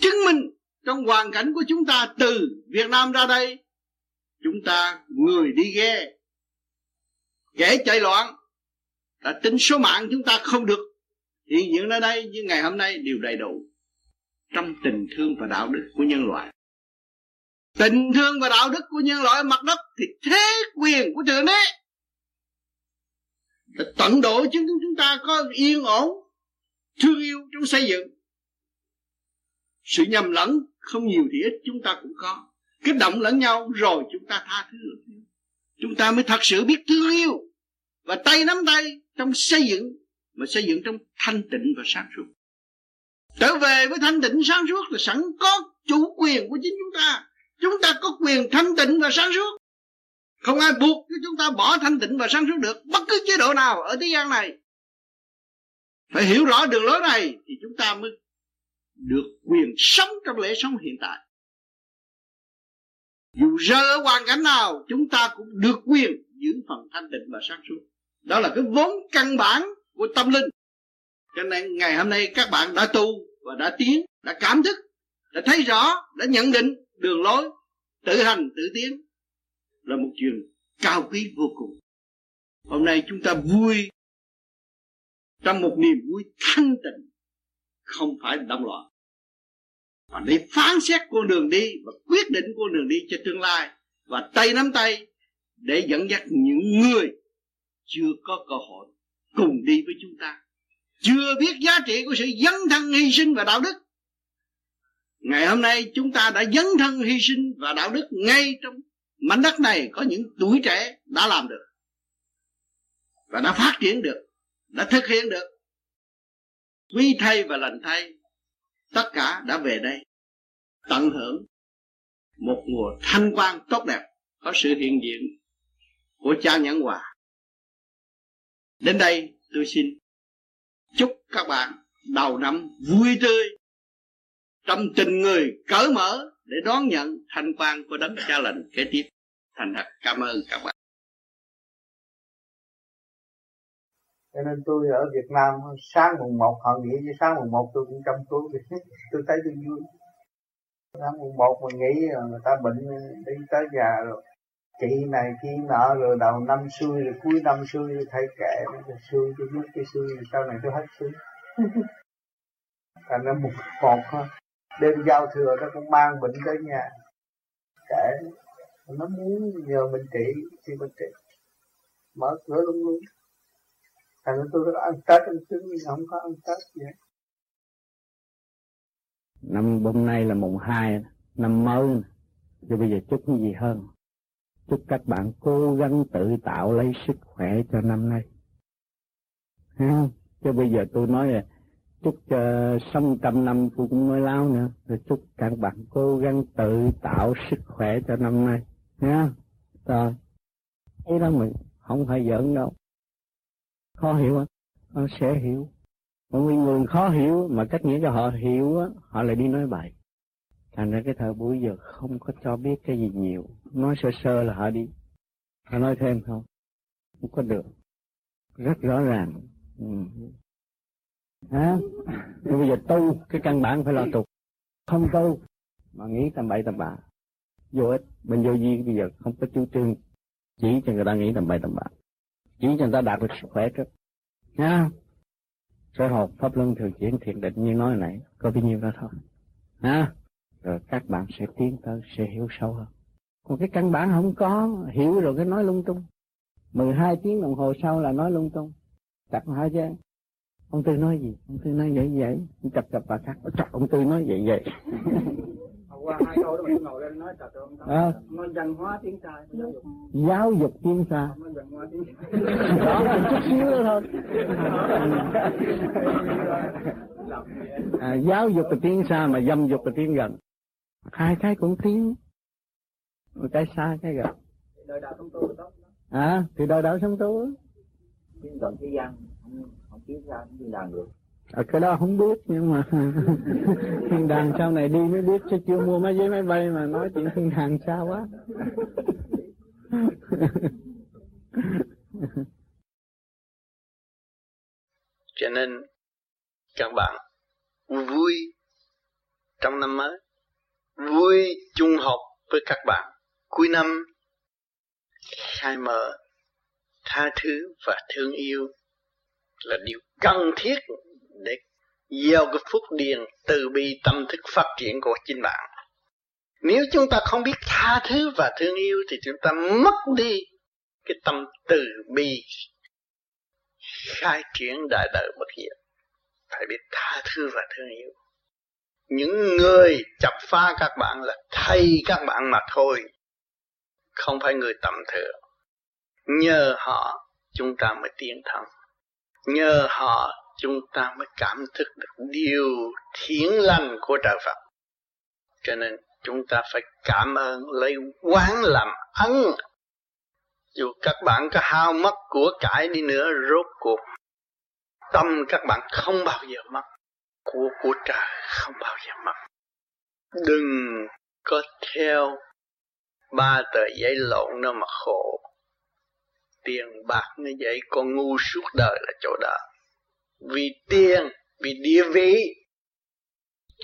Chứng minh trong hoàn cảnh của chúng ta từ Việt Nam ra đây, chúng ta người đi ghe, kẻ chạy loạn, đã tính số mạng chúng ta không được. Hiện diện ở đây như ngày hôm nay đều đầy đủ trong tình thương và đạo đức của nhân loại. Tình thương và đạo đức của nhân loại mặt đất thì thế quyền của thượng đế là tận độ chứ chúng ta có yên ổn, thương yêu trong xây dựng. Sự nhầm lẫn không nhiều thì ít, chúng ta cũng có. Kích động lẫn nhau rồi chúng ta tha thứ chúng ta mới thật sự biết thương yêu và tay nắm tay trong xây dựng, mà xây dựng trong thanh tịnh và sáng suốt trở về với thanh tịnh sáng suốt là sẵn có chủ quyền của chính chúng ta. Chúng ta có quyền thanh tịnh và sáng suốt. Không ai buộc cho chúng ta bỏ thanh tịnh và sáng suốt được bất cứ chế độ nào ở thế gian này. Phải hiểu rõ đường lối này thì chúng ta mới được quyền sống trong lễ sống hiện tại. Dù rơi ở hoàn cảnh nào, chúng ta cũng được quyền giữ phần thanh tịnh và sáng suốt. Đó là cái vốn căn bản của tâm linh cho nên ngày hôm nay các bạn đã tu và đã tiến, đã cảm thức, đã thấy rõ, đã nhận định đường lối, tự hành, tự tiến là một chuyện cao quý vô cùng. Hôm nay chúng ta vui trong một niềm vui thanh tịnh, không phải động loạn. Và để phán xét con đường đi và quyết định con đường đi cho tương lai và tay nắm tay để dẫn dắt những người chưa có cơ hội cùng đi với chúng ta chưa biết giá trị của sự dấn thân hy sinh và đạo đức. Ngày hôm nay chúng ta đã dấn thân hy sinh và đạo đức ngay trong mảnh đất này có những tuổi trẻ đã làm được. Và đã phát triển được, đã thực hiện được. Quý thay và lành thay, tất cả đã về đây, tận hưởng một mùa thanh quan tốt đẹp có sự hiện diện của cha nhãn hòa. Đến đây tôi xin các bạn đầu năm vui tươi. Trong tình người cởi mở để đón nhận thanh quan của đấng cha lành kế tiếp. Thành thật, cảm ơn các bạn. Cho nên tôi ở Việt Nam, sáng mùng một, họ nghỉ chứ sáng mùng một tôi cũng trong túi tôi thấy tôi vui. Sáng mùng một mình nghỉ người ta bệnh, đi tới già rồi chị này chị nọ rồi đầu năm xuôi rồi cuối năm xuôi rồi thay kệ rồi xuôi tôi biết cái xuôi rồi sau này tôi hết xuôi thành nó một một thôi. Đêm giao thừa nó cũng mang bệnh tới nhà. Kệ nó muốn nhờ mình trị, thì mình trị. Mở cửa luôn luôn thành ra tôi rất ăn tết ăn trứng không có ăn tết gì hết. Năm hôm nay là mùng hai, năm mới. Rồi bây giờ chúc cái gì hơn? Chúc các bạn cố gắng tự tạo lấy sức khỏe cho năm nay. Ha chứ bây giờ tôi nói là chúc cho sống trăm năm tôi cũng mới lao nữa. Rồi chúc các bạn cố gắng tự tạo sức khỏe cho năm nay. Ha? rồi. Thế đó mình không phải giỡn đâu. Khó hiểu không con sẽ hiểu. Mọi người khó hiểu mà cách nghĩa cho họ hiểu á, họ lại đi nói bài. Thành ra cái thời buổi giờ không có cho biết cái gì nhiều. Nói sơ sơ là họ đi. Họ nói thêm không? Không có được. Rất rõ ràng. Ừ. À, bây giờ tu, cái căn bản phải lo tục. Không tu, mà nghĩ tầm bậy tầm bạ. Vô ích, mình vô gì bây giờ không có chủ trương chỉ cho người ta nghĩ tầm bậy tầm bạ. Chỉ cho người ta đạt được sức khỏe trước. Nha Sở học Pháp Luân Thường Chuyển Thiền Định như nói nãy, có bao nhiêu đó thôi. nha rồi các bạn sẽ tiến tới, sẽ hiểu sâu hơn. Còn cái căn bản không có, hiểu rồi cái nói lung tung. 12 tiếng đồng hồ sau là nói lung tung. Chặt hai chứ. Ông Tư nói gì? Ông Tư nói vậy vậy. Chập chập bà khác. Chặt ông Tư nói vậy vậy. qua hai câu đó mình ngồi lên nói thật ông à. nói văn hóa tiếng sai giáo dục giáo dục tiếng xa nói văn hóa tiếng đó là chút xíu thôi à, giáo dục là tiếng xa mà dâm dục là tiếng gần hai cái cũng tiếng một cái xa cái gần đời đạo sống tu tốt à thì đời đạo sống tu tiếng gần thế gian không không ra không đi làm được. À, cái đó không biết nhưng mà thiên đàng sau này đi mới biết chứ chưa mua máy giấy máy bay mà nói chuyện thiên đàng xa quá. Cho nên các bạn vui trong năm mới vui chung học với các bạn. Cuối năm, khai mở, tha thứ và thương yêu là điều cần thiết để gieo cái phúc điền từ bi tâm thức phát triển của chính bạn. Nếu chúng ta không biết tha thứ và thương yêu thì chúng ta mất đi cái tâm từ bi khai triển đại đời bất diệt. Phải biết tha thứ và thương yêu những người chập phá các bạn là thay các bạn mà thôi, không phải người tầm thường nhờ họ, chúng ta mới tiến thân nhờ họ, chúng ta mới cảm thức được điều thiện lành của trời Phật. Cho nên, chúng ta phải cảm ơn lấy quán làm ân. Dù các bạn có hao mất của cải đi nữa, rốt cuộc, tâm các bạn không bao giờ mất của của trời không bao giờ mất. Đừng có theo ba tờ giấy lộn nó mà khổ. Tiền bạc như vậy con ngu suốt đời là chỗ đó. Vì tiền, vì địa vị.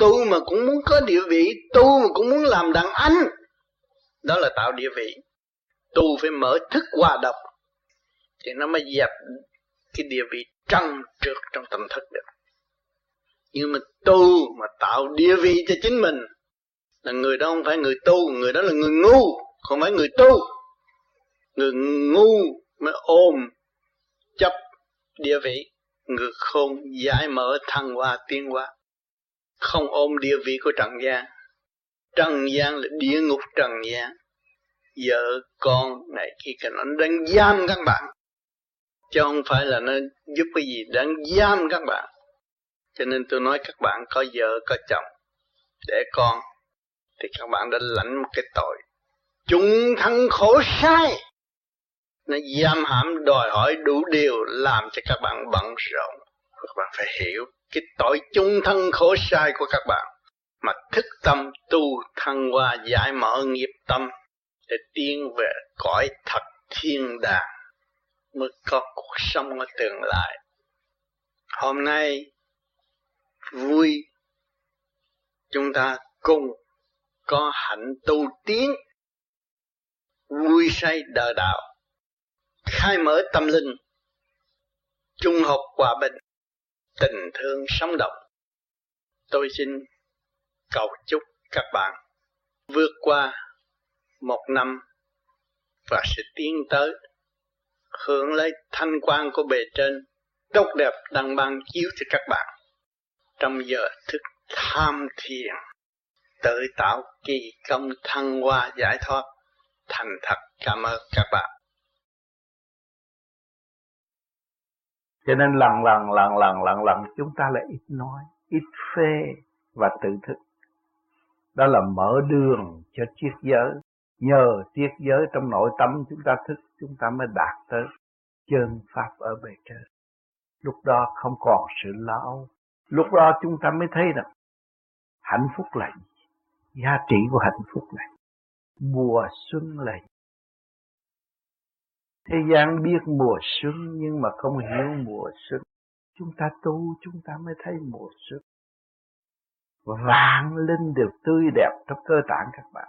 Tu mà cũng muốn có địa vị, tu mà cũng muốn làm đàn anh. Đó là tạo địa vị. Tu phải mở thức hòa độc thì nó mới dẹp cái địa vị trăng trượt trong tâm thức được nhưng mà tu mà tạo địa vị cho chính mình là người đó không phải người tu, người đó là người ngu, không phải người tu. Người ngu mới ôm chấp địa vị, người khôn giải mở thăng hoa tiến hóa. Không ôm địa vị của trần gian. Trần gian là địa ngục trần gian. Vợ con này kia cái nó đang giam các bạn, chứ không phải là nó giúp cái gì, đang giam các bạn cho nên tôi nói các bạn có vợ, có chồng. Để con, thì các bạn đã lãnh một cái tội. Chúng thân khổ sai. Nó giam hãm, đòi hỏi đủ điều, làm cho các bạn bận rộn. Các bạn phải hiểu cái tội chung thân khổ sai của các bạn. Mà thức tâm tu thăng hoa, giải mở nghiệp tâm, để tiến về cõi thật thiên đàng, mới có cuộc sống ở tương lai. Hôm nay vui. Chúng ta cùng có hạnh tu tiến, vui say đời đạo, khai mở tâm linh trung học hòa bình, tình thương sống động. Tôi xin cầu chúc các bạn vượt qua một năm và sẽ tiến tới hưởng lấy thanh quan của bề trên tốt đẹp đang ban chiếu cho các bạn trong giờ thức tham thiền. Tự tạo kỳ công thăng hoa giải thoát. Thành thật, cảm ơn các bạn. Cho nên lần lần lần lần lần lần chúng ta lại ít nói, ít phê và tự thức. Đó là mở đường cho triết giới. Nhờ triết giới trong nội tâm chúng ta thức, chúng ta mới đạt tới chân pháp ở bề trên. Lúc đó không còn sự lo lúc đó chúng ta mới thấy rằng, hạnh phúc là gì? Giá trị của hạnh phúc này mùa xuân là gì? thế gian biết mùa xuân nhưng mà không hiểu mùa xuân. Chúng ta tu chúng ta mới thấy mùa xuân. Vạn linh đều tươi đẹp trong cơ tạng các bạn.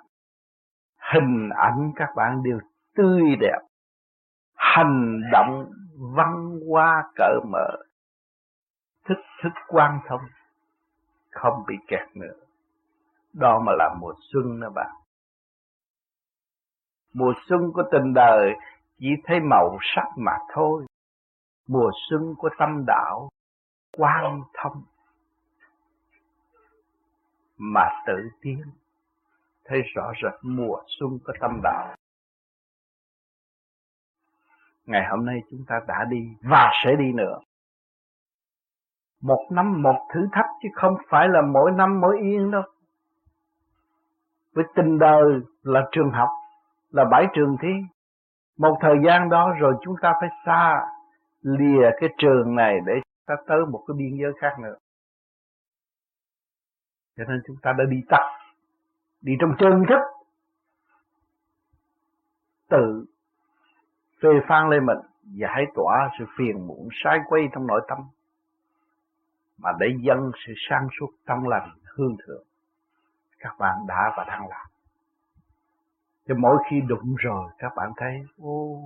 Hình ảnh các bạn đều tươi đẹp. Hành động văn hoa cỡ mở thức thức quan thông. Không bị kẹt nữa. Đó mà là mùa xuân đó bạn. Mùa xuân của tình đời chỉ thấy màu sắc mà thôi. Mùa xuân của tâm đạo quan thông. Mà tự tiến. Thấy rõ rệt mùa xuân của tâm đạo. Ngày hôm nay chúng ta đã đi và sẽ đi nữa một năm một thử thách chứ không phải là mỗi năm mỗi yên đâu. Với tình đời là trường học, là bãi trường thi. Một thời gian đó rồi chúng ta phải xa lìa cái trường này để ta tới một cái biên giới khác nữa. Cho nên chúng ta đã đi tập, đi trong chân thức. Tự phê phan lên mình giải tỏa sự phiền muộn, sai quay trong nội tâm mà để dân sự sang suốt trong lành hương thượng. Các bạn đã và đang làm. Cho mỗi khi đụng rồi, các bạn thấy, ô,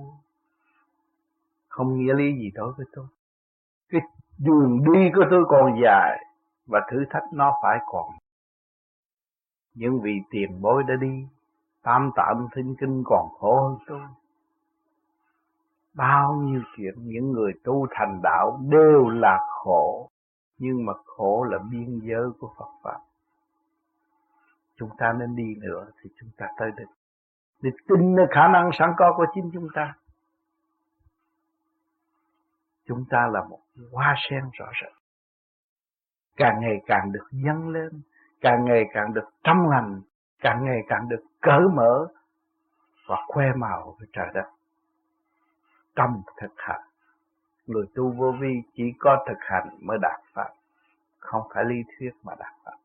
không nghĩa lý gì đối với tôi. Cái đường đi của tôi còn dài và thử thách nó phải còn. Những vị tiền bối đã đi, tam tạm thinh kinh còn khổ hơn tôi. Bao nhiêu chuyện những người tu thành đạo đều là khổ nhưng mà khổ là biên giới của Phật pháp. Chúng ta nên đi nữa thì chúng ta tới được. Để tin nơi khả năng sẵn có của chính chúng ta. Chúng ta là một hoa sen rõ rệt. Càng ngày càng được dâng lên, càng ngày càng được trong lành, càng ngày càng được cởi mở và khoe màu với trời đất. Trong thực hành người tu vô vi chỉ có thực hành mới đạt pháp không phải lý thuyết mà đạt pháp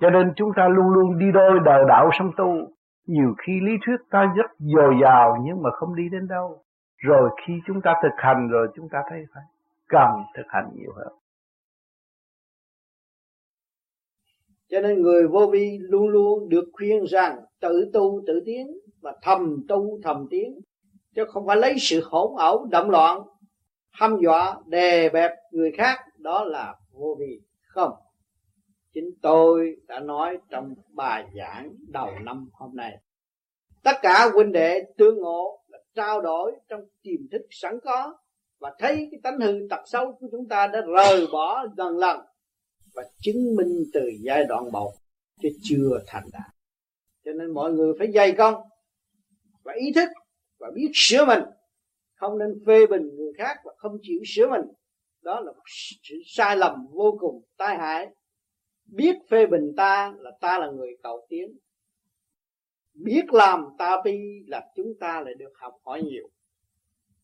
cho nên chúng ta luôn luôn đi đôi đời đạo sống tu. Nhiều khi lý thuyết ta rất dồi dào nhưng mà không đi đến đâu. Rồi khi chúng ta thực hành rồi chúng ta thấy phải cần thực hành nhiều hơn. Cho nên người vô vi luôn luôn được khuyên rằng tự tu tự tiến và thầm tu thầm tiến, chứ không phải lấy sự hỗn ẩu động loạn hăm dọa, đè bẹp người khác, đó là vô vi. Không. Chính tôi đã nói trong bài giảng đầu năm hôm nay. Tất cả huynh đệ tương ngộ là trao đổi trong tiềm thức sẵn có và thấy cái tánh hư tật xấu của chúng ta đã rời bỏ dần lần và chứng minh từ giai đoạn một chứ chưa thành đạt. Cho nên mọi người phải dày công và ý thức và biết sửa mình không nên phê bình người khác và không chịu sửa mình. Đó là một sự sai lầm vô cùng, tai hại. Biết phê bình ta là ta là người cầu tiến. Biết làm ta bi là chúng ta lại được học hỏi nhiều.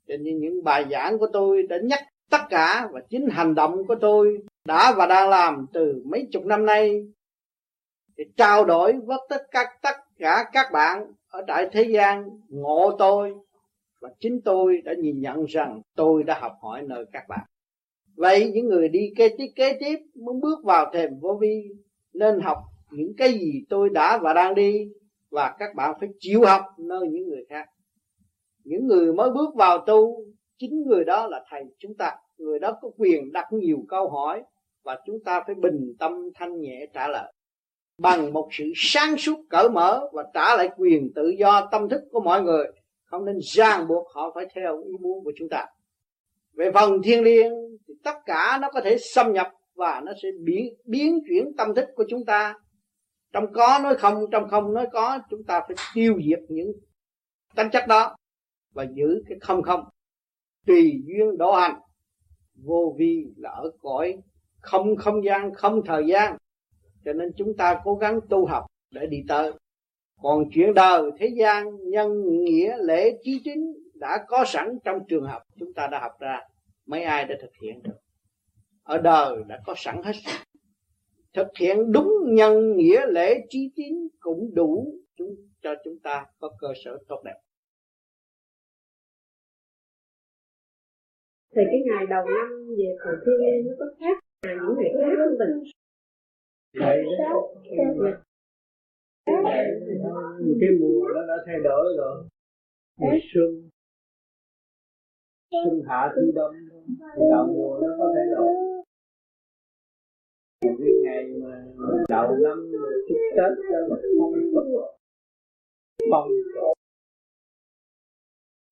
Cho nên những bài giảng của tôi đã nhắc tất cả và chính hành động của tôi đã và đang làm từ mấy chục năm nay để trao đổi với tất cả tất cả các bạn ở tại thế gian, ngộ tôi và chính tôi đã nhìn nhận rằng tôi đã học hỏi nơi các bạn. Vậy những người đi kế tiếp kế tiếp muốn bước vào thềm vô vi nên học những cái gì tôi đã và đang đi và các bạn phải chịu học nơi những người khác. Những người mới bước vào tu, chính người đó là thầy chúng ta. Người đó có quyền đặt nhiều câu hỏi và chúng ta phải bình tâm thanh nhẹ trả lời. Bằng một sự sáng suốt cởi mở và trả lại quyền tự do tâm thức của mọi người không nên ràng buộc họ phải theo ý muốn của chúng ta. Về phần thiên liêng thì tất cả nó có thể xâm nhập và nó sẽ biến biến chuyển tâm thức của chúng ta. Trong có nói không, trong không nói có, chúng ta phải tiêu diệt những tánh chất đó và giữ cái không không. Tùy duyên độ hành, vô vi là ở cõi không không gian, không thời gian. Cho nên chúng ta cố gắng tu học để đi tới còn chuyện đời thế gian nhân nghĩa lễ trí chính đã có sẵn trong trường học chúng ta đã học ra mấy ai đã thực hiện được. Ở đời đã có sẵn hết. Thực hiện đúng nhân nghĩa lễ trí tín cũng đủ chúng cho chúng ta có cơ sở tốt đẹp. Thì cái ngày đầu năm về phần thiên nó có khác. Là những ngày khác không bình? Vậy cái mùa nó đã thay đổi rồi. Mùa xuân. Xuân hạ thu đông. Đầu mùa nó có thay đổi. Cái ngày mà đầu năm chúc tết cho là phong tục. Phong tục.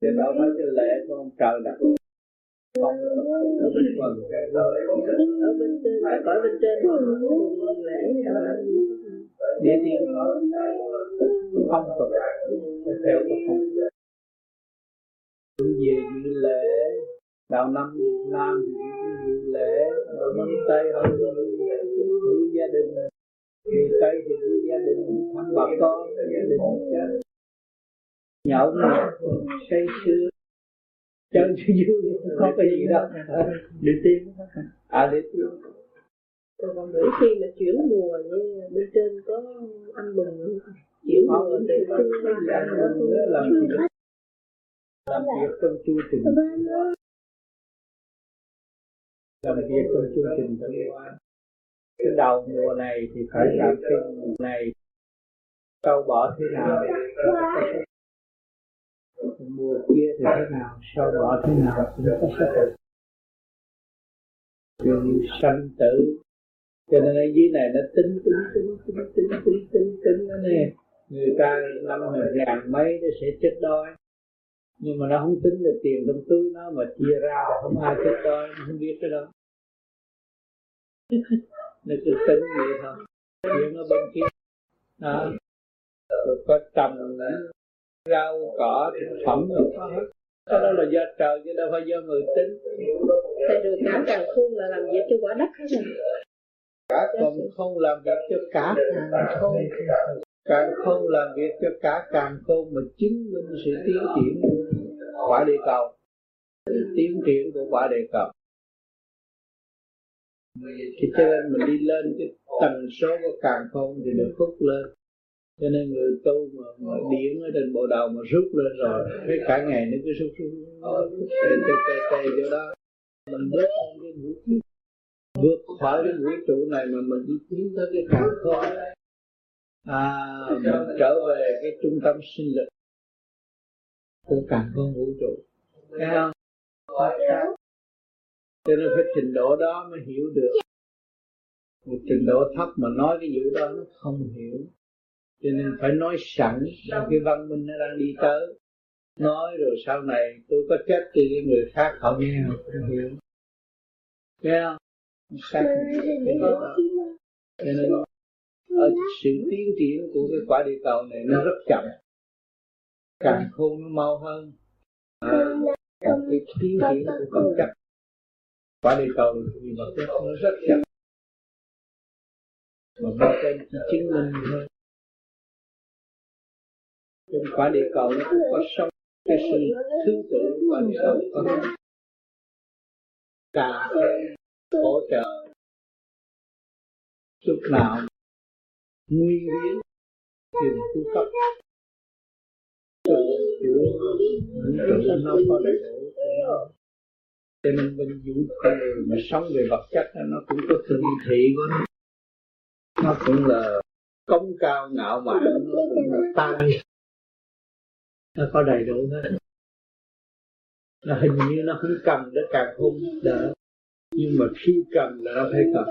Thì đâu phải cái lễ của ông trời đặt phong tục. Ở bên phần ở bên trên. Cõi bên trên. lễ địa tiên nó phong tục. Theo tục phong tục. Về dự lễ. Đầu năm Việt Nam thì cũng dự lễ. Đầu năm Tây hơn vui gia đình. Người Tây thì vui gia đình. Thăm bà con gia đình. Chứ nhậu say sưa chơi chưa vui không có gì đâu. Đi tiên. À đi tiên rồi còn mỗi khi mà chuyển mùa như bên trên có ăn mừng chuyển mùa thì sinh ra làm việc? Làm việc trong chu trình. Làm việc trong chu trình tương quan cái đầu mùa này thì phải làm cái mùa này. Sâu bỏ thế nào? Mùa kia thì thế nào? Sâu bỏ thế nào? Xác định chuyện sanh tử cho nên ở dưới này nó tính tính tính tính tính tính tính tính nó nè. Người ta năm ngàn mấy nó sẽ chết đói. Nhưng mà nó không tính được tiền trong túi nó mà chia ra là không ai chết đói, nó không biết cái đó. Nó cứ tính vậy thôi. Chuyện ở bên kia. Đó. Rồi có trồng rau, cỏ thực phẩm rồi có hết. Cái đó là do trời chứ đâu phải do người tính. Thì được cả càng khôn là làm việc cho quả đất hết rồi cả còn không làm việc cho cả càng không càng không làm việc cho cả càng không mà chứng minh sự tiến triển của quả địa cầu sự tiến triển của quả địa cầu thì cho nên mình đi lên cái tần số của càng không thì được phúc lên cho nên người tu mà, mà điện ở trên bộ đầu mà rút lên rồi cái cả ngày nó cứ rút rút tê tê tê tê đó mình bước lên cái vũ khí vượt khỏi cái vũ trụ này mà mình đi tiến tới cái càng không à mình trở về cái trung tâm sinh lực của càng khôn vũ trụ. Thấy không? Cho nên phải trình độ đó mới hiểu được. Một trình độ thấp mà nói cái vụ đó nó không hiểu. Cho nên phải nói sẵn trong cái văn minh nó đang đi tới. Nói rồi sau này tôi có chết thì cái người khác họ nghe họ không hiểu. Nghe không? Khác cho nên ở sự tiến triển của cái quả địa cầu này nó rất chậm. Càng khôn nó mau hơn. À, còn cái tiến triển của con chất quả địa cầu thì chất nó rất chậm. Mà bên trên chỉ chứng minh thôi trên quả địa cầu nó cũng có sống cái sự thứ tự quả địa cầu. Có cả hỗ trợ lúc nào nguy hiểm tìm cung cấp. Tự của những tự nó có đầy đủ. Cho nên bên vũ con người mà sống về vật chất nó cũng có thương thị của nó. Nó cũng là công cao ngạo mạn, nó cũng là tai. Nó có đầy đủ hết. Là hình như nó không cần để càng không đỡ nhưng mà khi cần là nó phải cần.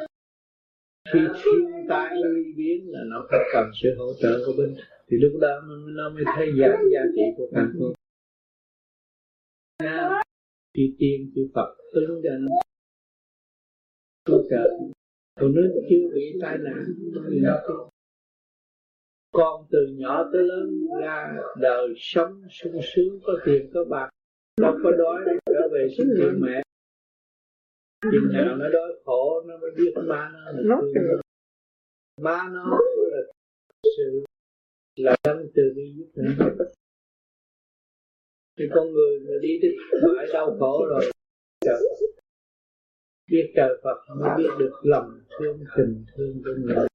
Khi thiên tai nguy biến là nó phải cần sự hỗ trợ của bên. Thì lúc đó nó mới thấy giá giá trị của căn không khi tiên chư Phật ứng cho nó. Hỗ trợ còn nó chưa bị tai nạn, thì nó không con từ nhỏ tới lớn ra đời sống sung sướng, có tiền, có bạc. Nó có đói, trở về sinh thương mẹ chừng nào nó đói khổ nó mới biết ba nó là thương ba nó là sự là đấng từ bi giúp đỡ thì con người mà đi tới bãi đau khổ rồi trời. Biết trời Phật mới biết được lòng thương tình thương của người